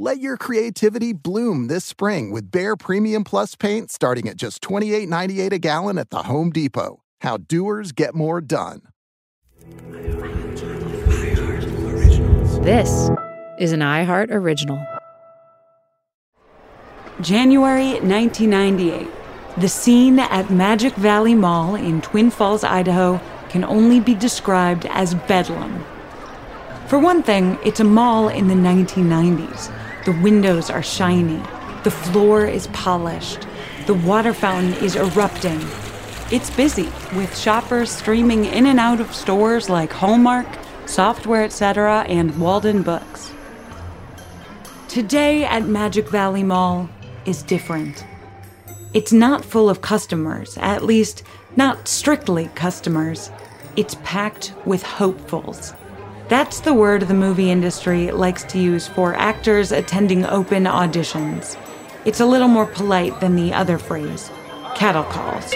Let your creativity bloom this spring with Behr Premium Plus paint starting at just $28.98 a gallon at the Home Depot. How doers get more done. This is an iHeart Original. January 1998. The scene at Magic Valley Mall in Twin Falls, Idaho can only be described as bedlam. For one thing, it's a mall in the 1990s. The windows are shiny. The floor is polished. The water fountain is erupting. It's busy, with shoppers streaming in and out of stores like Hallmark, Software Etc., and Waldenbooks. Today at Magic Valley Mall is different. It's not full of customers, at least, not strictly customers. It's packed with hopefuls. That's the word the movie industry likes to use for actors attending open auditions. It's a little more polite than the other phrase cattle calls.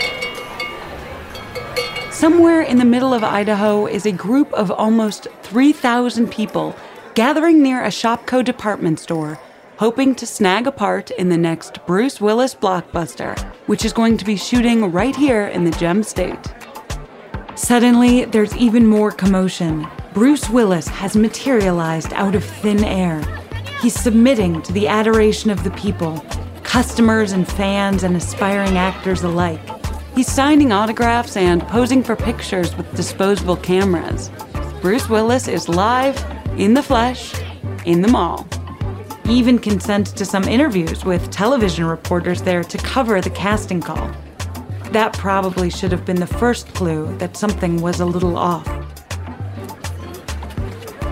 Somewhere in the middle of Idaho is a group of almost 3,000 people gathering near a Shopko department store, hoping to snag a part in the next Bruce Willis blockbuster, which is going to be shooting right here in the Gem State. Suddenly, there's even more commotion. Bruce Willis has materialized out of thin air. He's submitting to the adoration of the people, customers and fans and aspiring actors alike. He's signing autographs and posing for pictures with disposable cameras. Bruce Willis is live, in the flesh, in the mall. Even consents to some interviews with television reporters there to cover the casting call. That probably should have been the first clue that something was a little off.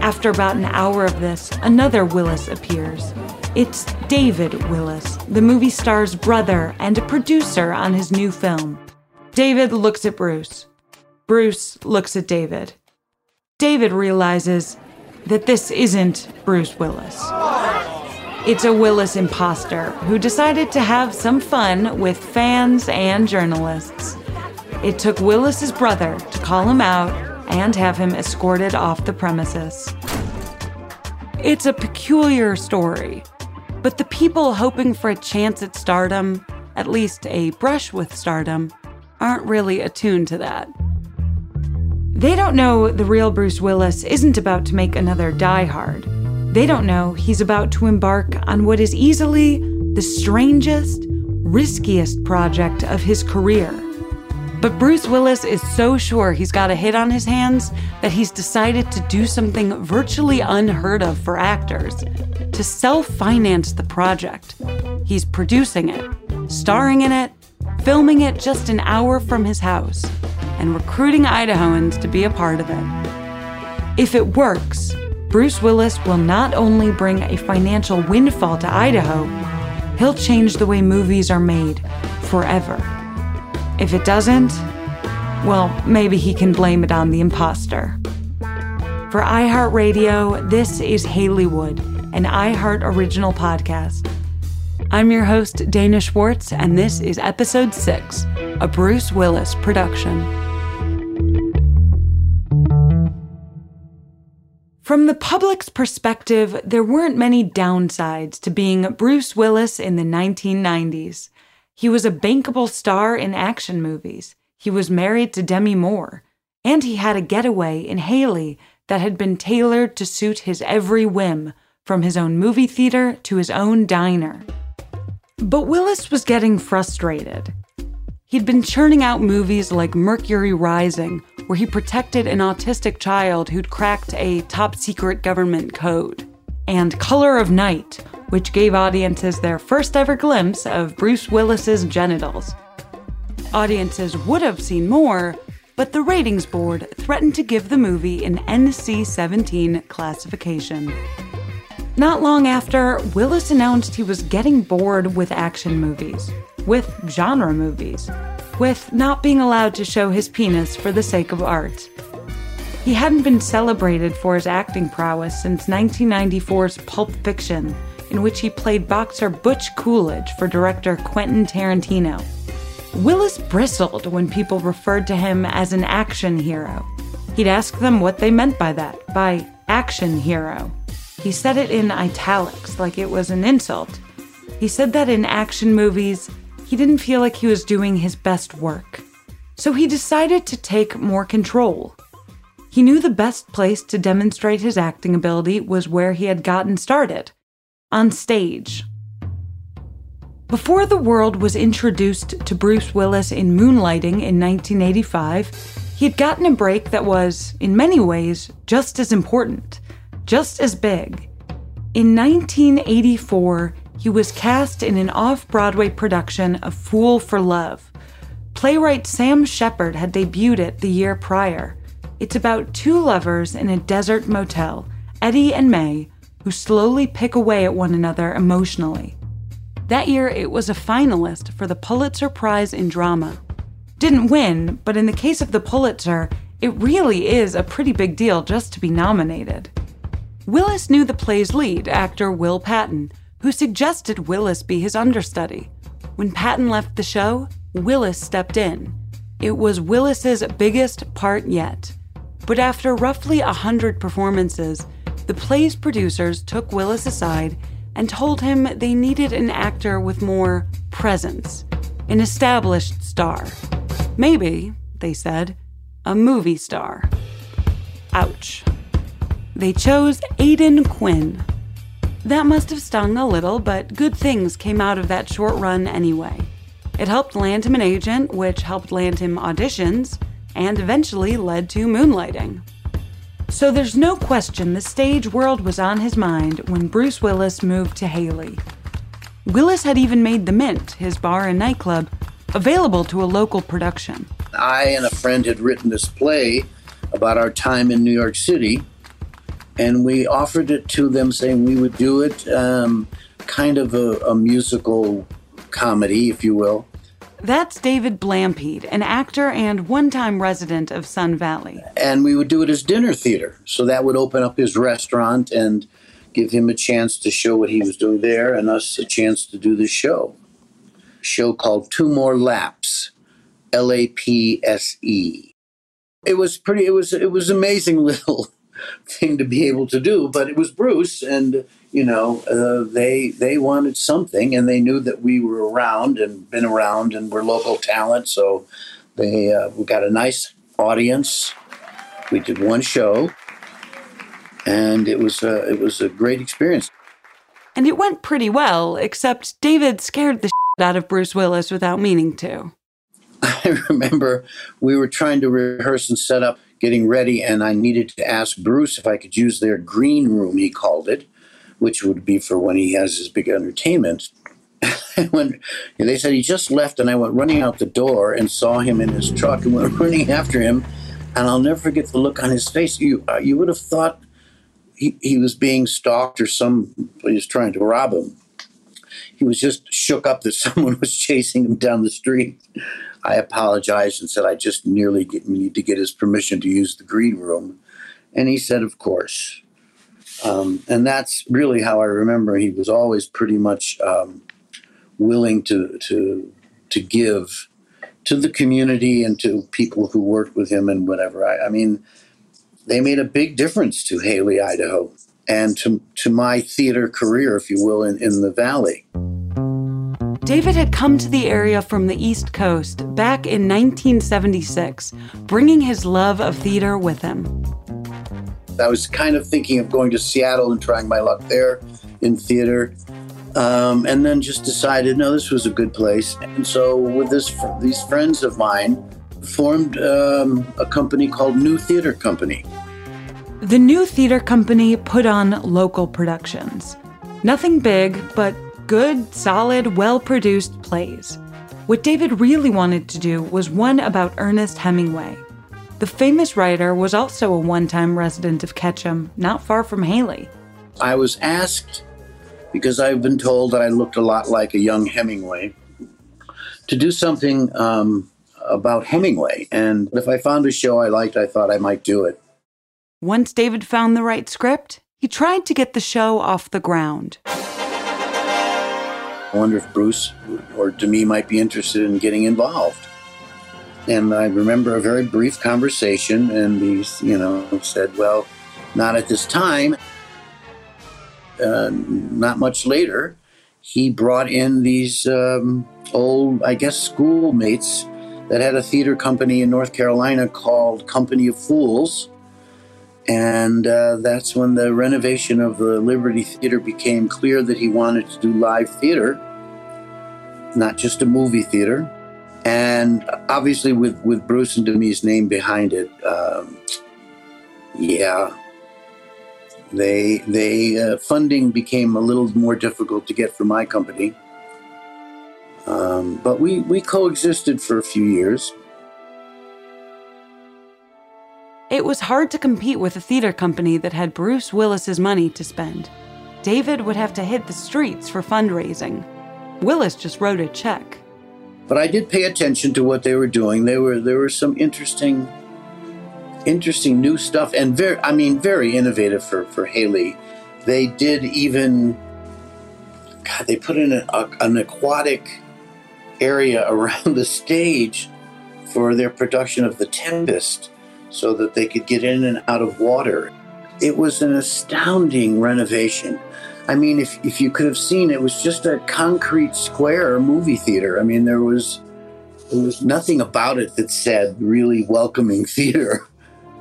After about an hour of this, another Willis appears. It's David Willis, the movie star's brother and a producer on his new film. David looks at Bruce. Bruce looks at David. David realizes that this isn't Bruce Willis. It's a Willis imposter who decided to have some fun with fans and journalists. It took Willis's brother to call him out and have him escorted off the premises. It's a peculiar story, but the people hoping for a chance at stardom, at least a brush with stardom, aren't really attuned to that. They don't know the real Bruce Willis isn't about to make another Die Hard. They don't know he's about to embark on what is easily the strangest, riskiest project of his career but Bruce Willis is so sure he's got a hit on his hands that he's decided to do something virtually unheard of for actors to self finance the project. He's producing it, starring in it, filming it just an hour from his house, and recruiting Idahoans to be a part of it. If it works, Bruce Willis will not only bring a financial windfall to Idaho, he'll change the way movies are made forever. If it doesn't, well, maybe he can blame it on the imposter. For iHeartRadio, this is Haley Wood, an iHeart original podcast. I'm your host, Dana Schwartz, and this is episode six, a Bruce Willis production. From the public's perspective, there weren't many downsides to being Bruce Willis in the 1990s. He was a bankable star in action movies. He was married to Demi Moore. And he had a getaway in Hailey that had been tailored to suit his every whim, from his own movie theater to his own diner. But Willis was getting frustrated. He'd been churning out movies like Mercury Rising, where he protected an autistic child who'd cracked a top secret government code, and Color of Night, which gave audiences their first ever glimpse of Bruce Willis's genitals. Audiences would have seen more, but the ratings board threatened to give the movie an NC 17 classification. Not long after, Willis announced he was getting bored with action movies, with genre movies, with not being allowed to show his penis for the sake of art. He hadn't been celebrated for his acting prowess since 1994's Pulp Fiction, in which he played boxer Butch Coolidge for director Quentin Tarantino. Willis bristled when people referred to him as an action hero. He'd ask them what they meant by that, by action hero. He said it in italics, like it was an insult. He said that in action movies, he didn't feel like he was doing his best work. So he decided to take more control. He knew the best place to demonstrate his acting ability was where he had gotten started on stage. Before the world was introduced to Bruce Willis in Moonlighting in 1985, he had gotten a break that was, in many ways, just as important, just as big. In 1984, he was cast in an off Broadway production of Fool for Love. Playwright Sam Shepard had debuted it the year prior. It's about two lovers in a desert motel, Eddie and May, who slowly pick away at one another emotionally. That year, it was a finalist for the Pulitzer Prize in Drama. Didn't win, but in the case of the Pulitzer, it really is a pretty big deal just to be nominated. Willis knew the play's lead, actor Will Patton, who suggested Willis be his understudy. When Patton left the show, Willis stepped in. It was Willis's biggest part yet. But after roughly a hundred performances, the play's producers took Willis aside and told him they needed an actor with more presence, an established star. Maybe, they said, a movie star. Ouch. They chose Aidan Quinn, that must have stung a little, but good things came out of that short run anyway. It helped land him an agent, which helped land him auditions, and eventually led to moonlighting. So there's no question the stage world was on his mind when Bruce Willis moved to Hailey. Willis had even made The Mint, his bar and nightclub, available to a local production. I and a friend had written this play about our time in New York City, and we offered it to them saying we would do it um, kind of a, a, musical comedy, if you will. That's David Blampied, an actor and one time resident of Sun Valley. And we would do it as dinner theater. So that would open up his restaurant and give him a chance to show what he was doing there and us a chance to do the show. A show called Two More Laps, L A P S E. It was pretty, it was, it was amazing little thing to be able to do. But it was Bruce, and you know, uh, they they wanted something, and they knew that we were around and been around, and we're local talent. So they uh, we got a nice audience. We did one show, and it was uh, it was a great experience. And it went pretty well, except David scared the shit out of Bruce Willis without meaning to. I remember we were trying to rehearse and set up getting ready, and I needed to ask Bruce if I could use their green room, he called it, which would be for when he has his big entertainment. when they said he just left, and I went running out the door and saw him in his truck and went running after him. And I'll never forget the look on his face. You uh, you would have thought he, he was being stalked or somebody was trying to rob him. He was just shook up that someone was chasing him down the street. I apologized and said I just nearly get, need to get his permission to use the green room. And he said, Of course. Um, and that's really how I remember he was always pretty much um, willing to to to give to the community and to people who worked with him and whatever. I, I mean, they made a big difference to Hailey, Idaho, and to to my theater career, if you will, in, in the valley. David had come to the area from the East Coast back in 1976, bringing his love of theater with him. I was kind of thinking of going to Seattle and trying my luck there in theater. Um, and then just decided, no, this was a good place. And so, with this, these friends of mine, formed um, a company called New Theater Company. The New Theater Company put on local productions. Nothing big, but good, solid, well produced plays. What David really wanted to do was one about Ernest Hemingway. The famous writer was also a one time resident of Ketchum, not far from Hailey. I was asked, because I've been told that I looked a lot like a young Hemingway, to do something um, about Hemingway. And if I found a show I liked, I thought I might do it. Once David found the right script, he tried to get the show off the ground. I wonder if Bruce or Demi might be interested in getting involved. And I remember a very brief conversation, and he, you know, said, "Well, not at this time." Uh, not much later, he brought in these um, old, I guess, schoolmates that had a theater company in North Carolina called Company of Fools. And uh, that's when the renovation of the Liberty Theater became clear that he wanted to do live theater, not just a movie theater. And obviously, with, with Bruce and Demi's name behind it, um, yeah, they they uh, funding became a little more difficult to get for my company. Um, but we we coexisted for a few years. It was hard to compete with a theater company that had Bruce Willis's money to spend. David would have to hit the streets for fundraising. Willis just wrote a check. But I did pay attention to what they were doing. There were there were some interesting interesting new stuff and very I mean very innovative for for Hailey. They did even God, they put in a, an aquatic area around the stage for their production of The Tempest so that they could get in and out of water. It was an astounding renovation. I mean, if, if you could have seen, it was just a concrete square movie theater. I mean, there was there was nothing about it that said really welcoming theater.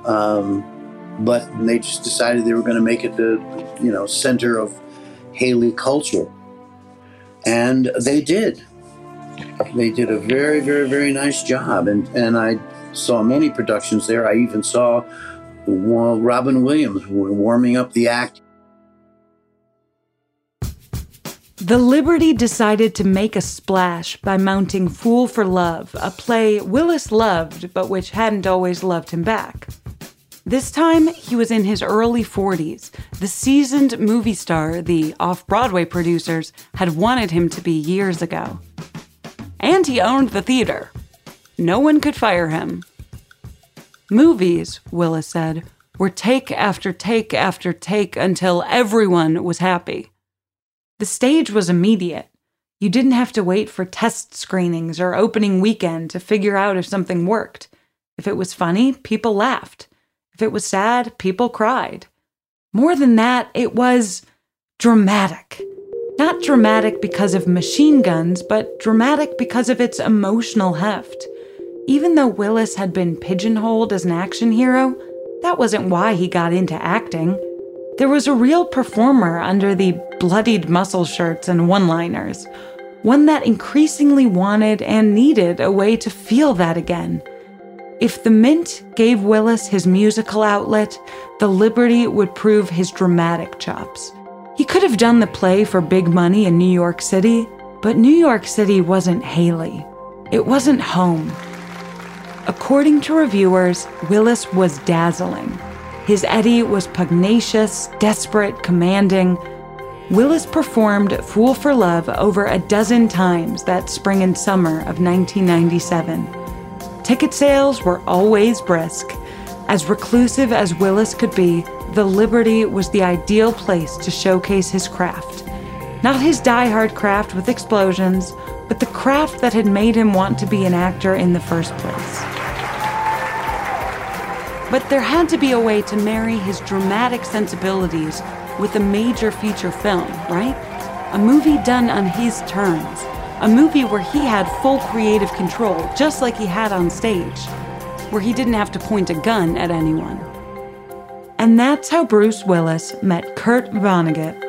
Um, but they just decided they were going to make it the you know center of Hailey culture, and they did. They did a very, very, very nice job, and and I saw many productions there. I even saw Robin Williams warming up the act. The Liberty decided to make a splash by mounting Fool for Love, a play Willis loved, but which hadn't always loved him back. This time, he was in his early 40s, the seasoned movie star the off Broadway producers had wanted him to be years ago. And he owned the theater. No one could fire him. Movies, Willis said, were take after take after take until everyone was happy. The stage was immediate. You didn't have to wait for test screenings or opening weekend to figure out if something worked. If it was funny, people laughed. If it was sad, people cried. More than that, it was dramatic. Not dramatic because of machine guns, but dramatic because of its emotional heft. Even though Willis had been pigeonholed as an action hero, that wasn't why he got into acting. There was a real performer under the bloodied muscle shirts and one liners, one that increasingly wanted and needed a way to feel that again. If the Mint gave Willis his musical outlet, the Liberty would prove his dramatic chops. He could have done the play for big money in New York City, but New York City wasn't Hailey. It wasn't home. According to reviewers, Willis was dazzling. His Eddie was pugnacious, desperate, commanding. Willis performed Fool for Love over a dozen times that spring and summer of 1997. Ticket sales were always brisk. As reclusive as Willis could be, the Liberty was the ideal place to showcase his craft. Not his die-hard craft with explosions, but the craft that had made him want to be an actor in the first place. But there had to be a way to marry his dramatic sensibilities with a major feature film, right? A movie done on his terms. A movie where he had full creative control, just like he had on stage, where he didn't have to point a gun at anyone. And that's how Bruce Willis met Kurt Vonnegut.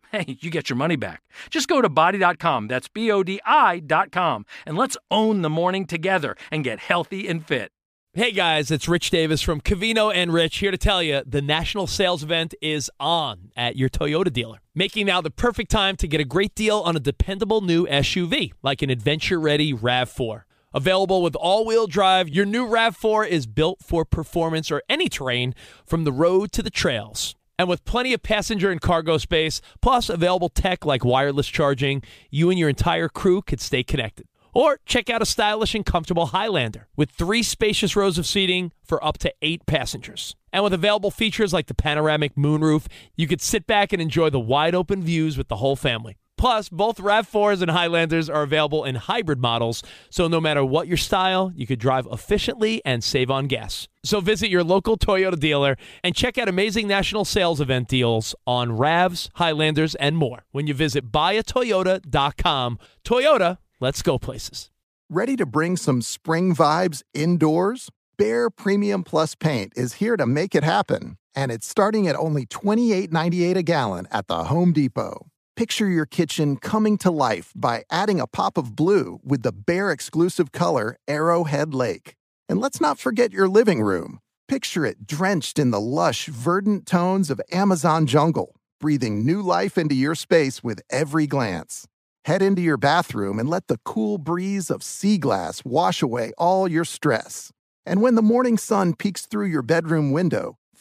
hey, you get your money back. Just go to bodi.com, that's B O D I.com, and let's own the morning together and get healthy and fit. Hey guys, it's Rich Davis from Cavino and Rich here to tell you the national sales event is on at your Toyota dealer, making now the perfect time to get a great deal on a dependable new SUV like an adventure ready RAV4. Available with all wheel drive, your new RAV4 is built for performance or any terrain from the road to the trails. And with plenty of passenger and cargo space, plus available tech like wireless charging, you and your entire crew could stay connected. Or check out a stylish and comfortable Highlander with three spacious rows of seating for up to eight passengers. And with available features like the panoramic moonroof, you could sit back and enjoy the wide open views with the whole family. Plus, both RAV4s and Highlanders are available in hybrid models, so no matter what your style, you could drive efficiently and save on gas. So visit your local Toyota dealer and check out amazing national sales event deals on RAVs, Highlanders, and more when you visit buyatoyota.com. Toyota, let's go places. Ready to bring some spring vibes indoors? Behr Premium Plus paint is here to make it happen, and it's starting at only $28.98 a gallon at the Home Depot. Picture your kitchen coming to life by adding a pop of blue with the Behr exclusive color Arrowhead Lake. And let's not forget your living room. Picture it drenched in the lush, verdant tones of Amazon jungle, breathing new life into your space with every glance. Head into your bathroom and let the cool breeze of sea glass wash away all your stress. And when the morning sun peeks through your bedroom window,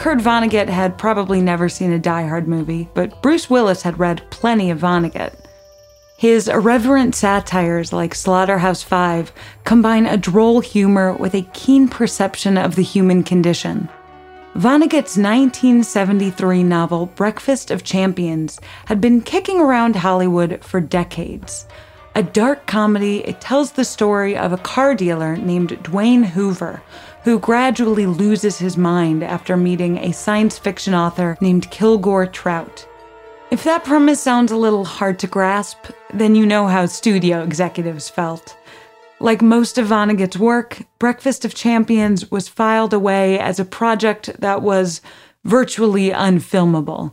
Kurt Vonnegut had probably never seen a Die Hard movie, but Bruce Willis had read plenty of Vonnegut. His irreverent satires like Slaughterhouse Five combine a droll humor with a keen perception of the human condition. Vonnegut's 1973 novel Breakfast of Champions had been kicking around Hollywood for decades. A dark comedy, it tells the story of a car dealer named Dwayne Hoover who gradually loses his mind after meeting a science fiction author named Kilgore Trout. If that premise sounds a little hard to grasp, then you know how studio executives felt. Like most of Vonnegut's work, Breakfast of Champions was filed away as a project that was virtually unfilmable.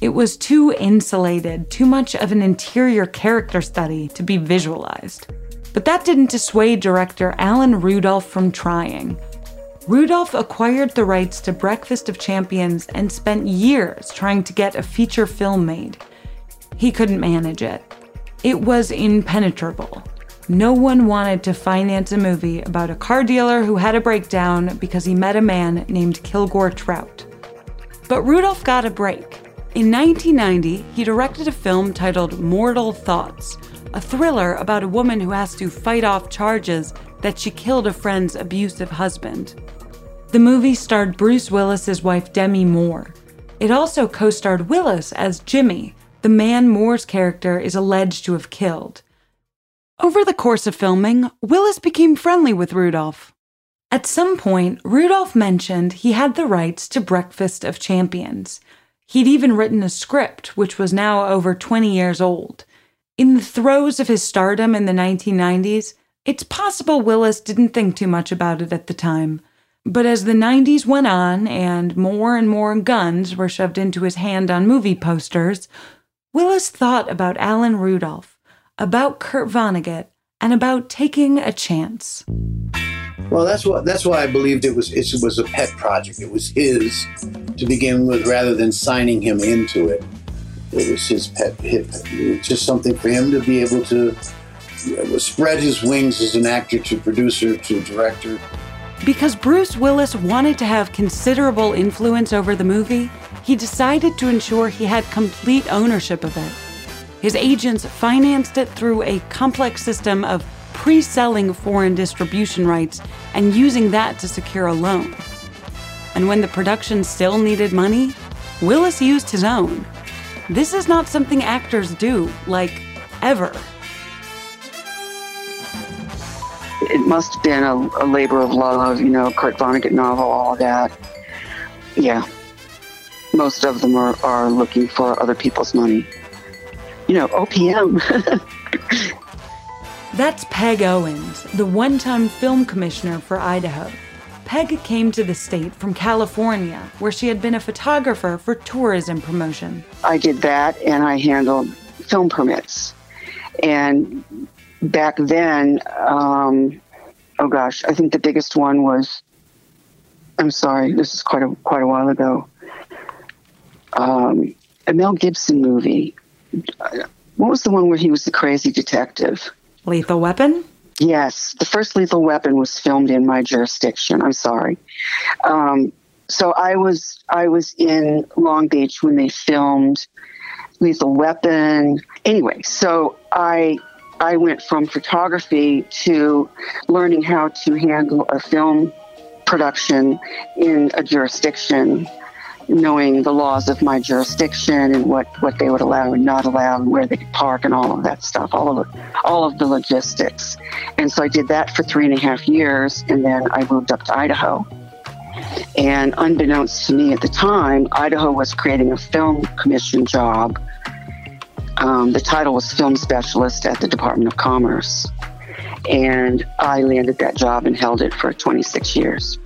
It was too insulated, too much of an interior character study to be visualized. But that didn't dissuade director Alan Rudolph from trying. Rudolph acquired the rights to Breakfast of Champions and spent years trying to get a feature film made. He couldn't manage it. It was impenetrable. No one wanted to finance a movie about a car dealer who had a breakdown because he met a man named Kilgore Trout. But Rudolph got a break. In 1990, he directed a film titled Mortal Thoughts, a thriller about a woman who has to fight off charges that she killed a friend's abusive husband. The movie starred Bruce Willis's wife Demi Moore. It also co starred Willis as Jimmy, the man Moore's character is alleged to have killed. Over the course of filming, Willis became friendly with Rudolph. At some point, Rudolph mentioned he had the rights to Breakfast of Champions. He'd even written a script, which was now over 20 years old. In the throes of his stardom in the 1990s, it's possible Willis didn't think too much about it at the time. But as the 90s went on and more and more guns were shoved into his hand on movie posters, Willis thought about Alan Rudolph, about Kurt Vonnegut, and about taking a chance. Well, that's what that's why I believed it was it was a pet project. It was his to begin with, rather than signing him into it. It was his pet. It was just something for him to be able to spread his wings as an actor to producer to director. Because Bruce Willis wanted to have considerable influence over the movie, he decided to ensure he had complete ownership of it. His agents financed it through a complex system of pre selling foreign distribution rights and using that to secure a loan. And when the production still needed money, Willis used his own. This is not something actors do, like, ever. It must have been a, a labor of love, you know, Kurt Vonnegut novel, all that. Yeah. Most of them are, are looking for other people's money. You know, OPM. That's Peg Owens, the one time film commissioner for Idaho. Peg came to the state from California, where she had been a photographer for tourism promotion. I did that and I handled film permits. And back then, um, oh gosh, I think the biggest one was. I'm sorry, this is quite a quite a while ago. Um, a Mel Gibson movie. What was the one where he was the crazy detective? Lethal Weapon. Yes, the first Lethal Weapon was filmed in my jurisdiction. I'm sorry. Um, so I was I was in Long Beach when they filmed Lethal Weapon. Anyway, so I I went from photography to learning how to handle a film production in a jurisdiction, knowing the laws of my jurisdiction and what, what they would allow and not allow and where they could park and all of that stuff, all of all of the logistics. And so I did that for three and a half years, and then I moved up to Idaho. And unbeknownst to me at the time, Idaho was creating a film commission job um, the title was film specialist at the Department of Commerce. And I landed that job and held it for 26 years.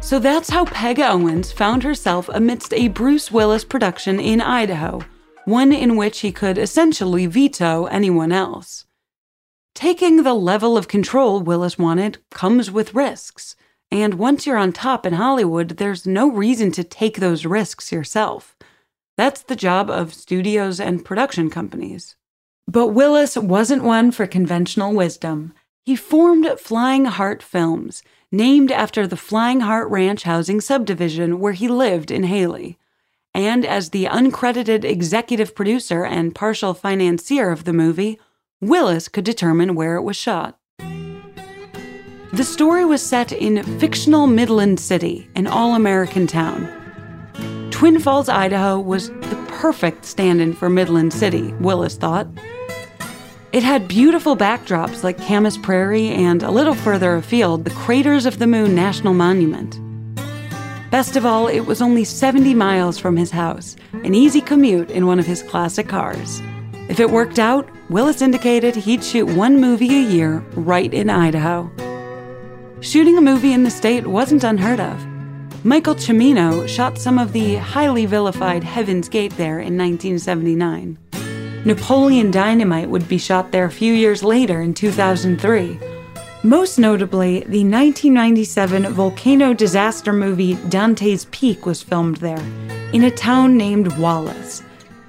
So that's how Peg Owens found herself amidst a Bruce Willis production in Idaho, one in which he could essentially veto anyone else. Taking the level of control Willis wanted comes with risks, and once you're on top in Hollywood, there's no reason to take those risks yourself. That's the job of studios and production companies. But Willis wasn't one for conventional wisdom. He formed Flying Heart Films, named after the Flying Heart Ranch housing subdivision where he lived in Hailey. And as the uncredited executive producer and partial financier of the movie, Willis could determine where it was shot. The story was set in fictional Midland City, an all American town. Twin Falls, Idaho was the perfect stand in for Midland City, Willis thought. It had beautiful backdrops like Camas Prairie and, a little further afield, the Craters of the Moon National Monument. Best of all, it was only 70 miles from his house, an easy commute in one of his classic cars. If it worked out, Willis indicated he'd shoot one movie a year right in Idaho. Shooting a movie in the state wasn't unheard of. Michael Cimino shot some of the highly vilified Heaven's Gate there in 1979. Napoleon Dynamite would be shot there a few years later in 2003. Most notably, the 1997 volcano disaster movie Dante's Peak was filmed there, in a town named Wallace.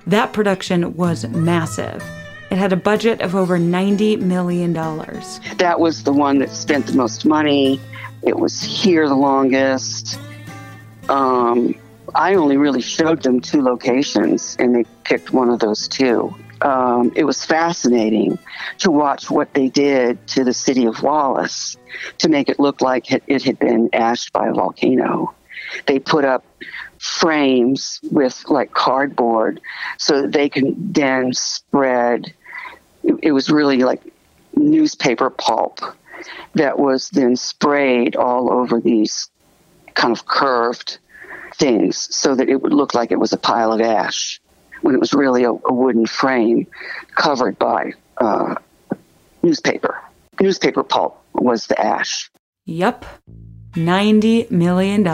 That production was massive. It had a budget of over $90 million. That was the one that spent the most money. It was here the longest um, I only really showed them two locations, and they picked one of those two. um, it was fascinating to watch what they did to the city of Wallace to make it look like it had been ashed by a volcano. They put up frames with like cardboard so that they can then spread. It was really like newspaper pulp that was then sprayed all over these kind of curved things so that it would look like it was a pile of ash when it was really a, a wooden frame covered by uh, newspaper. Newspaper pulp was the ash. Yep, $90 million.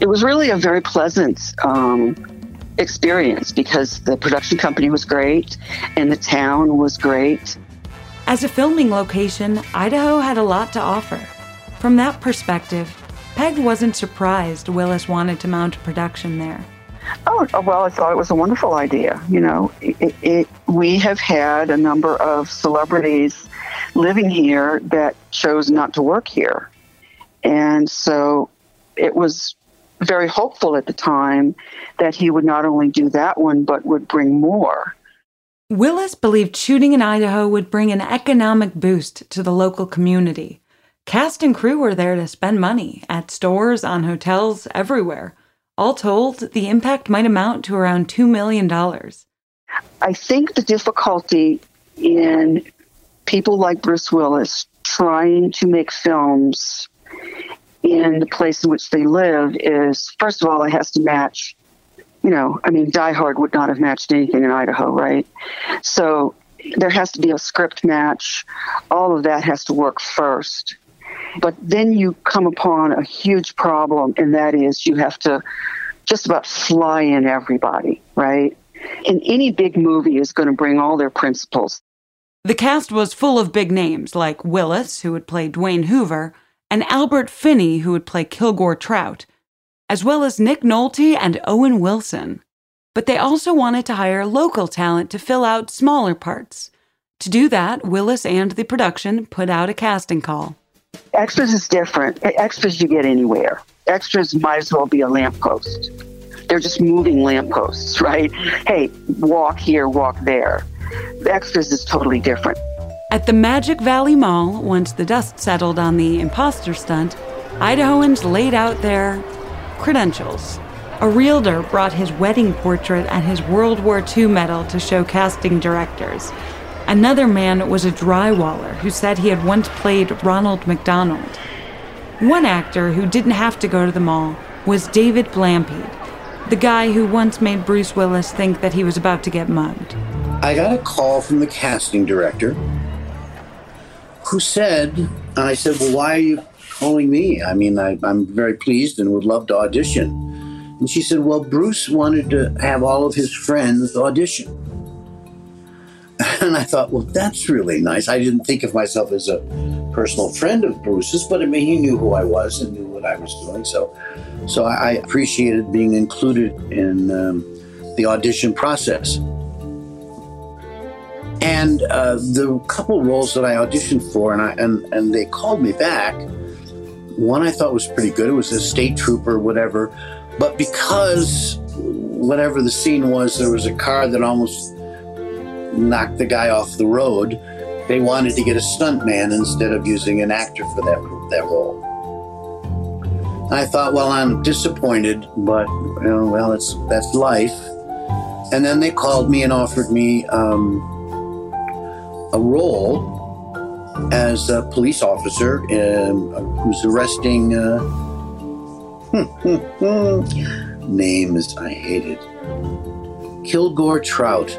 It was really a very pleasant um, experience because the production company was great and the town was great. As a filming location, Idaho had a lot to offer. From that perspective, Peg wasn't surprised Willis wanted to mount a production there. Oh, well, I thought it was a wonderful idea. You know, it, it, we have had a number of celebrities living here that chose not to work here. And so it was very hopeful at the time that he would not only do that one, but would bring more. Willis believed shooting in Idaho would bring an economic boost to the local community. Cast and crew were there to spend money at stores, on hotels, everywhere. All told, the impact might amount to around $2 million. I think the difficulty in people like Bruce Willis trying to make films in the place in which they live is, first of all, it has to match. You know, I mean, Die Hard would not have matched anything in Idaho, right? So there has to be a script match. All of that has to work first. But then you come upon a huge problem, and that is you have to just about fly in everybody, right? And any big movie is going to bring all their principals. The cast was full of big names like Willis, who would play Dwayne Hoover, and Albert Finney, who would play Kilgore Trout, as well as Nick Nolte and Owen Wilson. But they also wanted to hire local talent to fill out smaller parts. To do that, Willis and the production put out a casting call. Extras is different. Extras you get anywhere. Extras might as well be a lamppost. They're just moving lampposts, right? Hey, walk here, walk there. The extras is totally different. At the Magic Valley Mall, once the dust settled on the imposter stunt, Idahoans laid out their credentials. A realtor brought his wedding portrait and his World War II medal to show casting directors. Another man was a drywaller who said he had once played Ronald McDonald. One actor who didn't have to go to the mall was David Blampied, the guy who once made Bruce Willis think that he was about to get mugged. I got a call from the casting director who said, and I said, Well, why are you calling me? I mean, I, am very pleased and would love to audition. And she said, Well, Bruce wanted to have all of his friends audition. And I thought, well, that's really nice. I didn't think of myself as a personal friend of Bruce's, but I mean, he knew who I was and knew what I was doing. So, so I appreciated being included in um, the audition process. And uh, the couple roles that I auditioned for, and I and and they called me back. One I thought was pretty good. It was a state trooper, whatever. But because whatever the scene was, there was a car that almost knock the guy off the road. They wanted to get a stuntman instead of using an actor for that that role. I thought, well, I'm disappointed, but you know, well, it's that's life. And then they called me and offered me um, a role as a police officer um, who's arresting. Uh, names I hated. Kilgore Trout.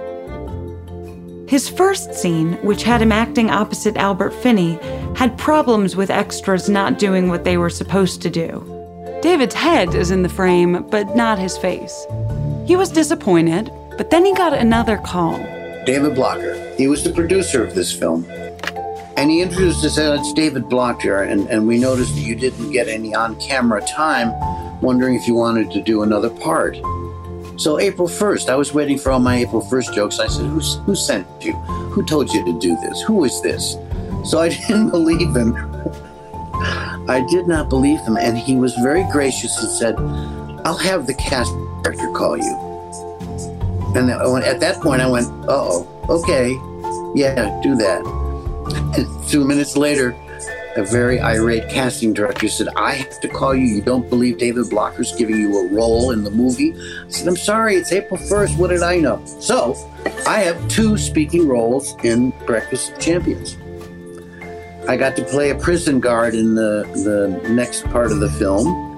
His first scene, which had him acting opposite Albert Finney, had problems with extras not doing what they were supposed to do. David's head is in the frame, but not his face. He was disappointed, but then he got another call. David Blocker. He was the producer of this film. And he introduced us as it's David Blocker, and, and we noticed that you didn't get any on camera time, wondering if you wanted to do another part. So April 1st, I was waiting for all my April 1st jokes. I said, Who's, Who sent you? Who told you to do this? Who is this? So I didn't believe him. I did not believe him. And he was very gracious and said, I'll have the cast director call you. And at that point, I went, oh, okay, yeah, do that. Two minutes later, a very irate casting director said, I have to call you. You don't believe David Blocker's giving you a role in the movie? I said, I'm sorry, it's April 1st. What did I know? So I have two speaking roles in Breakfast of Champions. I got to play a prison guard in the, the next part of the film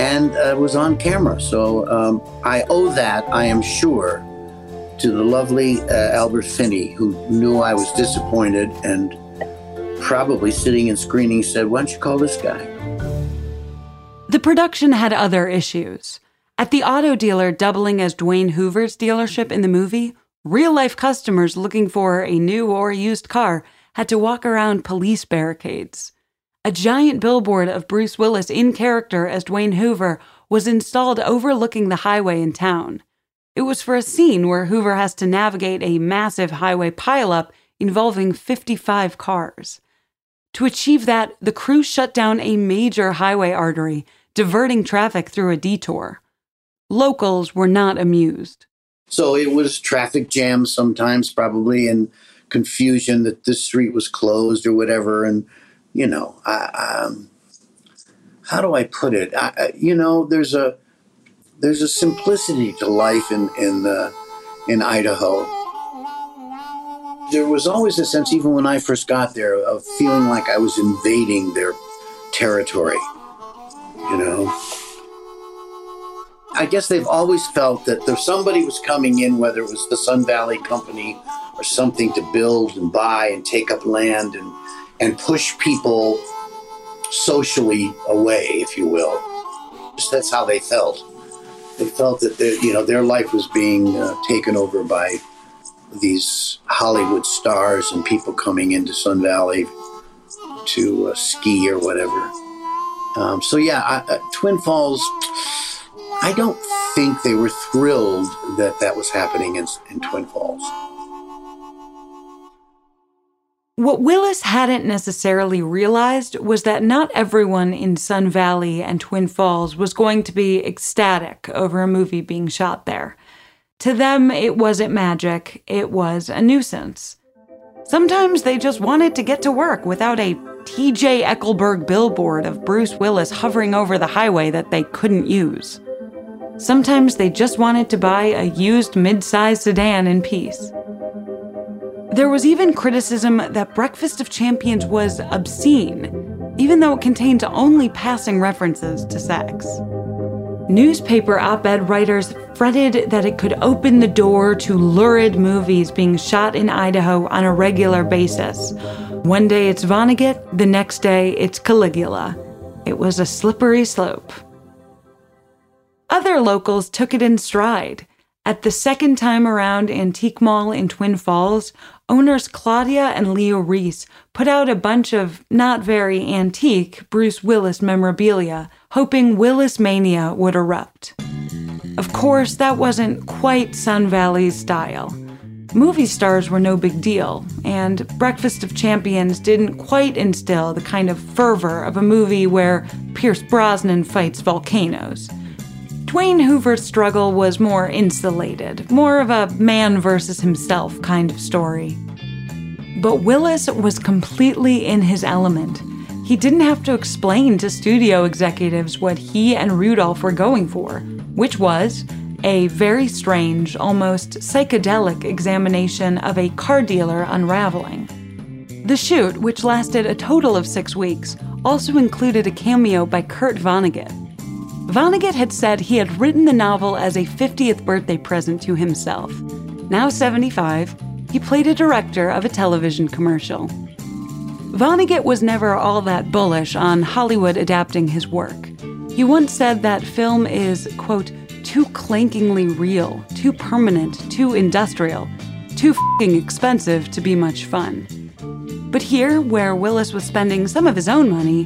and uh, was on camera. So um, I owe that, I am sure, to the lovely uh, Albert Finney, who knew I was disappointed and probably sitting in screening said, Why don't you call this guy? The production had other issues. At the auto dealer doubling as Dwayne Hoover's dealership in the movie, real life customers looking for a new or used car had to walk around police barricades. A giant billboard of Bruce Willis in character as Dwayne Hoover was installed overlooking the highway in town. It was for a scene where Hoover has to navigate a massive highway pileup involving 55 cars. To achieve that, the crew shut down a major highway artery, diverting traffic through a detour. Locals were not amused. So it was traffic jams sometimes, probably, and confusion that this street was closed or whatever. And, you know, I, um, how do I put it? I, you know, there's a there's a simplicity to life in in uh, in Idaho there was always a sense, even when I first got there, of feeling like I was invading their territory. You know? I guess they've always felt that if somebody was coming in, whether it was the Sun Valley Company or something to build and buy and take up land and, and push people socially away, if you will. Just that's how they felt. They felt that their, you know their life was being uh, taken over by these Hollywood stars and people coming into Sun Valley to uh, ski or whatever. Um, so yeah, I, uh, Twin Falls. I don't think they were thrilled that that was happening in, in Twin Falls. What Willis hadn't necessarily realized was that not everyone in Sun Valley and Twin Falls was going to be ecstatic over a movie being shot there. To them, it wasn't magic, it was a nuisance. Sometimes they just wanted to get to work without a TJ Eckleburg billboard of Bruce Willis hovering over the highway that they couldn't use. Sometimes they just wanted to buy a used mid sized sedan in peace. There was even criticism that Breakfast of Champions was obscene, even though it contained only passing references to sex. Newspaper op ed writers fretted that it could open the door to lurid movies being shot in Idaho on a regular basis. One day it's Vonnegut, the next day it's Caligula. It was a slippery slope. Other locals took it in stride. At the second time around Antique Mall in Twin Falls, owners Claudia and Leo Reese put out a bunch of not very antique Bruce Willis memorabilia, hoping Willis mania would erupt. Of course, that wasn't quite Sun Valley's style. Movie stars were no big deal, and Breakfast of Champions didn't quite instill the kind of fervor of a movie where Pierce Brosnan fights volcanoes. Dwayne Hoover's struggle was more insulated, more of a man versus himself kind of story. But Willis was completely in his element. He didn't have to explain to studio executives what he and Rudolph were going for, which was a very strange, almost psychedelic examination of a car dealer unraveling. The shoot, which lasted a total of six weeks, also included a cameo by Kurt Vonnegut. Vonnegut had said he had written the novel as a 50th birthday present to himself. Now 75, he played a director of a television commercial. Vonnegut was never all that bullish on Hollywood adapting his work. He once said that film is, quote, too clankingly real, too permanent, too industrial, too fing expensive to be much fun. But here, where Willis was spending some of his own money,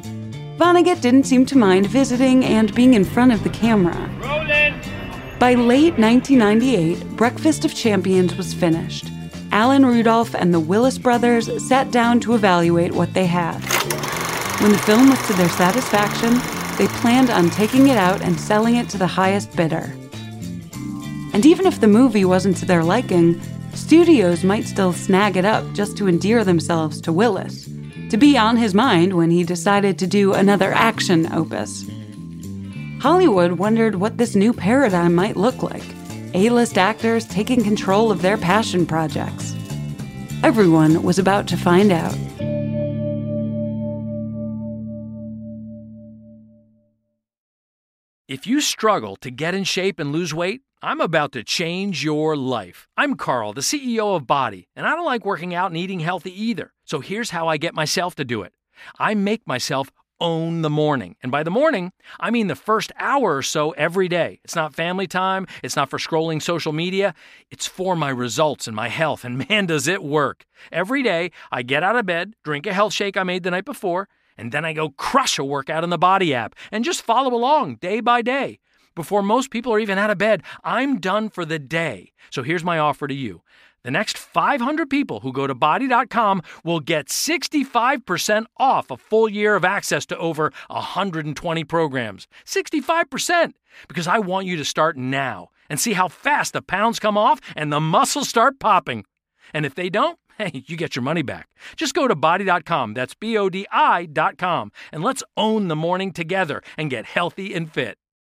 Vonnegut didn't seem to mind visiting and being in front of the camera. Rolling. By late 1998, Breakfast of Champions was finished. Alan Rudolph and the Willis brothers sat down to evaluate what they had. When the film was to their satisfaction, they planned on taking it out and selling it to the highest bidder. And even if the movie wasn't to their liking, studios might still snag it up just to endear themselves to Willis, to be on his mind when he decided to do another action opus. Hollywood wondered what this new paradigm might look like A list actors taking control of their passion projects. Everyone was about to find out. If you struggle to get in shape and lose weight, I'm about to change your life. I'm Carl, the CEO of Bodi, and I don't like working out and eating healthy either. So here's how I get myself to do it I make myself own the morning. And by the morning, I mean the first hour or so every day. It's not family time, it's not for scrolling social media, it's for my results and my health. And man, does it work. Every day, I get out of bed, drink a health shake I made the night before, and then I go crush a workout in the Bodi app and just follow along day by day. Before most people are even out of bed, I'm done for the day. So here's my offer to you. The next 500 people who go to bodi.com will get 65% off a full year of access to over 120 programs. 65%! Because I want you to start now and see how fast the pounds come off and the muscles start popping. And if they don't, hey, you get your money back. Just go to bodi.com, that's B O D I.com, and let's own the morning together and get healthy and fit.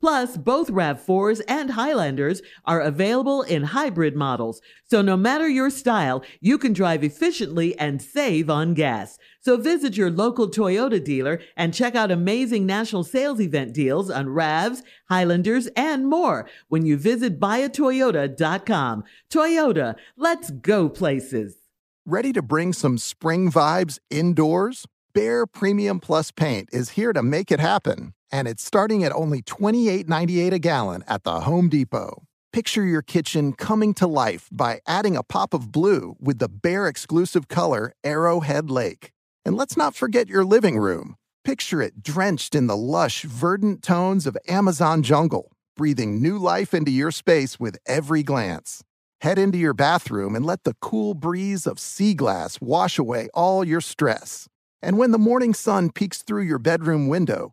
Plus, both RAV4s and Highlanders are available in hybrid models, so no matter your style, you can drive efficiently and save on gas. So visit your local Toyota dealer and check out amazing national sales event deals on RAVs, Highlanders, and more when you visit buyatoyota.com. Toyota, let's go places. Ready to bring some spring vibes indoors? Behr Premium Plus paint is here to make it happen, and it's starting at only $28.98 a gallon at the Home Depot. Picture your kitchen coming to life by adding a pop of blue with the Behr exclusive color Arrowhead Lake. And let's not forget your living room. Picture it drenched in the lush, verdant tones of Amazon jungle, breathing new life into your space with every glance. Head into your bathroom and let the cool breeze of sea glass wash away all your stress. And when the morning sun peeks through your bedroom window,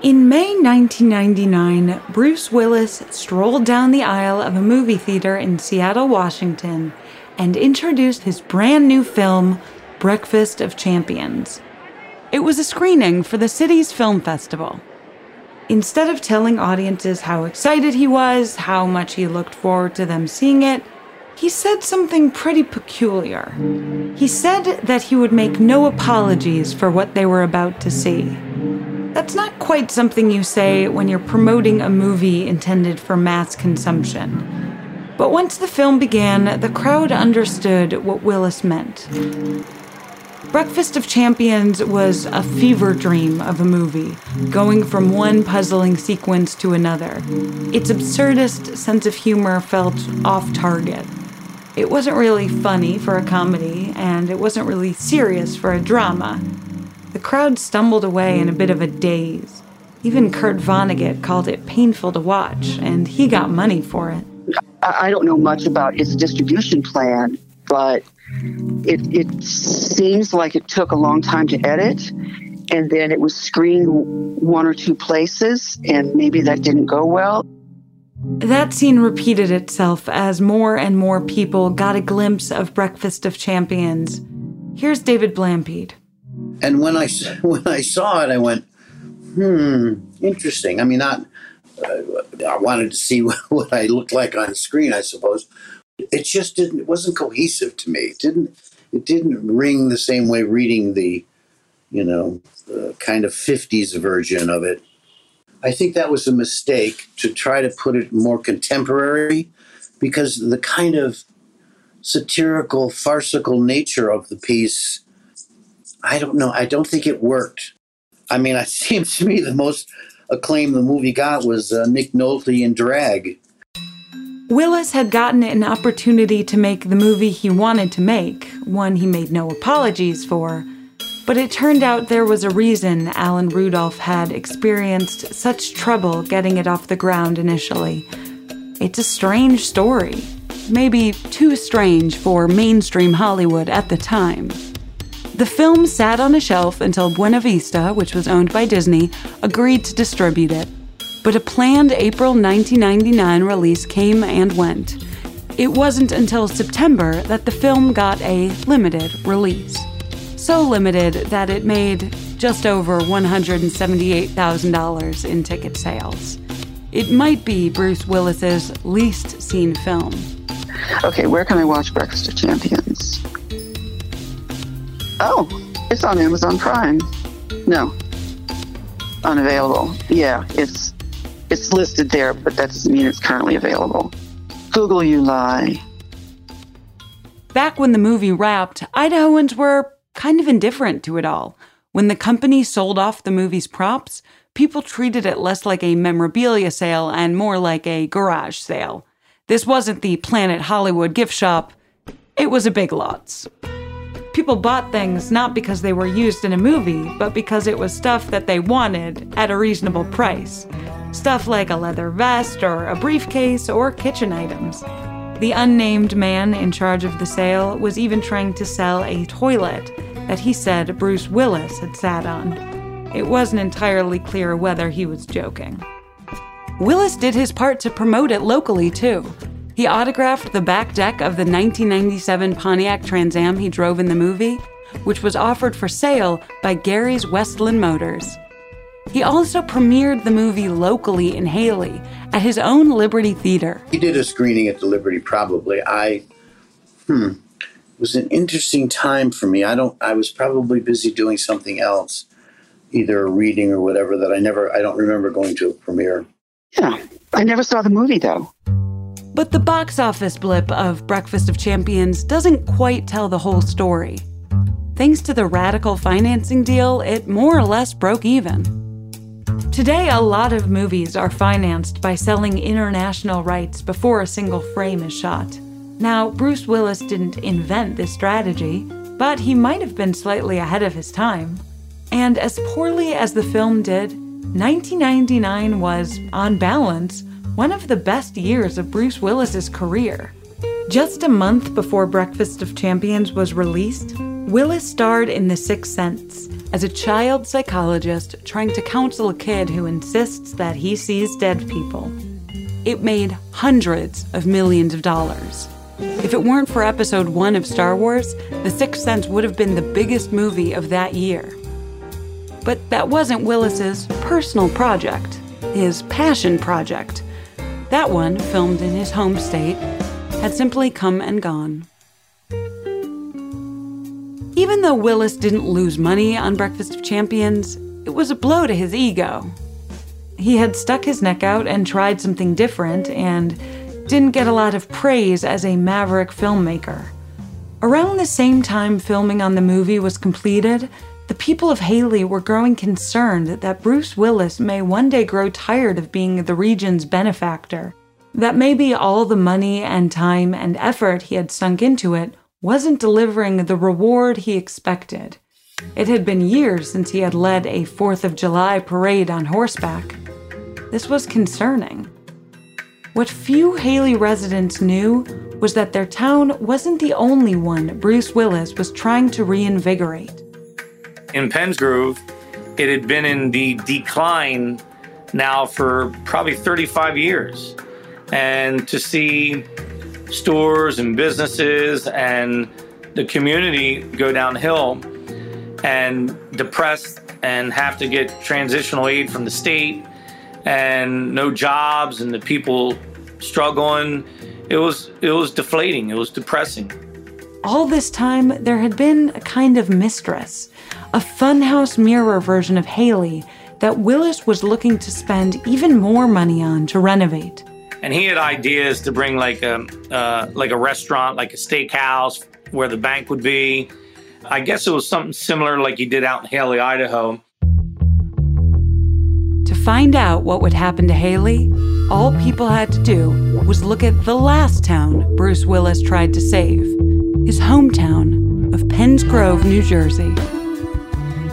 In May 1999, Bruce Willis strolled down the aisle of a movie theater in Seattle, Washington, and introduced his brand new film, Breakfast of Champions. It was a screening for the city's film festival. Instead of telling audiences how excited he was, how much he looked forward to them seeing it, he said something pretty peculiar. He said that he would make no apologies for what they were about to see. That's not quite something you say when you're promoting a movie intended for mass consumption. But once the film began, the crowd understood what Willis meant. Breakfast of Champions was a fever dream of a movie, going from one puzzling sequence to another. Its absurdist sense of humor felt off target. It wasn't really funny for a comedy, and it wasn't really serious for a drama. The crowd stumbled away in a bit of a daze. Even Kurt Vonnegut called it painful to watch, and he got money for it. I don't know much about its distribution plan, but it, it seems like it took a long time to edit, and then it was screened one or two places, and maybe that didn't go well. That scene repeated itself as more and more people got a glimpse of Breakfast of Champions Here's David Blampede. And when I when I saw it, I went, "Hmm, interesting." I mean, not. Uh, I wanted to see what I looked like on screen, I suppose. It just didn't. It wasn't cohesive to me. It didn't. It didn't ring the same way reading the, you know, uh, kind of '50s version of it. I think that was a mistake to try to put it more contemporary, because the kind of satirical, farcical nature of the piece I don't know. I don't think it worked. I mean, it seems to me the most acclaim the movie got was uh, Nick Nolte in drag. Willis had gotten an opportunity to make the movie he wanted to make, one he made no apologies for. But it turned out there was a reason Alan Rudolph had experienced such trouble getting it off the ground initially. It's a strange story. Maybe too strange for mainstream Hollywood at the time. The film sat on a shelf until Buena Vista, which was owned by Disney, agreed to distribute it. But a planned April 1999 release came and went. It wasn't until September that the film got a limited release. So limited that it made just over $178,000 in ticket sales. It might be Bruce Willis's least seen film. Okay, where can I watch Breakfast of Champions? Oh, it's on Amazon Prime. No, unavailable. Yeah, it's it's listed there, but that doesn't mean it's currently available. Google, you lie. Back when the movie wrapped, Idahoans were kind of indifferent to it all. When the company sold off the movie's props, people treated it less like a memorabilia sale and more like a garage sale. This wasn't the Planet Hollywood gift shop, it was a Big Lots people bought things not because they were used in a movie, but because it was stuff that they wanted at a reasonable price. Stuff like a leather vest or a briefcase or kitchen items. The unnamed man in charge of the sale was even trying to sell a toilet that he said Bruce Willis had sat on. It wasn't entirely clear whether he was joking. Willis did his part to promote it locally, too. He autographed the back deck of the 1997 Pontiac Trans Am he drove in the movie, which was offered for sale by Gary's Westland Motors. He also premiered the movie locally in Hailey at his own Liberty Theater. He did a screening at the Liberty, probably. I, hmm, was an interesting time for me. I don't, I was probably busy doing something else, either reading or whatever, that I never, I don't remember going to a premiere. Yeah, I never saw the movie though. But the box office blip of Breakfast of Champions doesn't quite tell the whole story. Thanks to the radical financing deal, it more or less broke even. Today, a lot of movies are financed by selling international rights before a single frame is shot. Now, Bruce Willis didn't invent this strategy, but he might have been slightly ahead of his time. And as poorly as the film did, 1999 was, on balance, one of the best years of Bruce Willis's career. Just a month before Breakfast of Champions was released, Willis starred in The Sixth Sense as a child psychologist trying to counsel a kid who insists that he sees dead people. It made hundreds of millions of dollars. If it weren't for episode one of Star Wars, The Sixth Sense would have been the biggest movie of that year. But that wasn't Willis's personal project, his passion project. That one, filmed in his home state, had simply come and gone. Even though Willis didn't lose money on Breakfast of Champions, it was a blow to his ego. He had stuck his neck out and tried something different and didn't get a lot of praise as a maverick filmmaker. Around the same time filming on the movie was completed, the people of Hailey were growing concerned that Bruce Willis may one day grow tired of being the region's benefactor, that maybe all the money and time and effort he had sunk into it wasn't delivering the reward he expected. It had been years since he had led a 4th of July parade on horseback. This was concerning. What few Hailey residents knew was that their town wasn't the only one Bruce Willis was trying to reinvigorate in Penns Grove, it had been in the decline now for probably 35 years. And to see stores and businesses and the community go downhill and depressed and have to get transitional aid from the state and no jobs and the people struggling. It was it was deflating. It was depressing. All this time, there had been a kind of mistress, a funhouse mirror version of Hailey that Willis was looking to spend even more money on to renovate. And he had ideas to bring like a uh, like a restaurant, like a steakhouse, where the bank would be. I guess it was something similar like he did out in Hailey, Idaho. To find out what would happen to Hailey, all people had to do was look at the last town Bruce Willis tried to save his hometown of Penns Grove, New Jersey.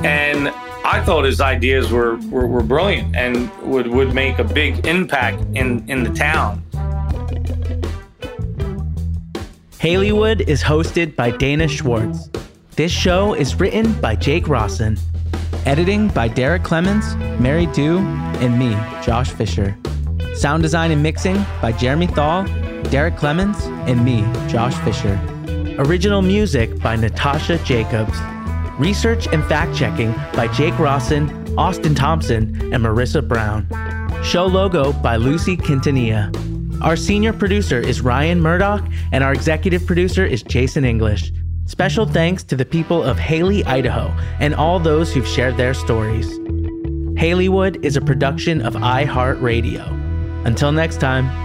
And I thought his ideas were, were, were brilliant and would, would make a big impact in, in the town. Haileywood is hosted by Dana Schwartz. This show is written by Jake Rawson. Editing by Derek Clemens, Mary Dew, and me, Josh Fisher. Sound design and mixing by Jeremy Thal, Derek Clemens, and me, Josh Fisher. Original music by Natasha Jacobs. Research and fact checking by Jake Rawson, Austin Thompson, and Marissa Brown. Show logo by Lucy Quintanilla. Our senior producer is Ryan Murdoch, and our executive producer is Jason English. Special thanks to the people of Hailey, Idaho, and all those who've shared their stories. Haileywood is a production of iHeartRadio. Until next time.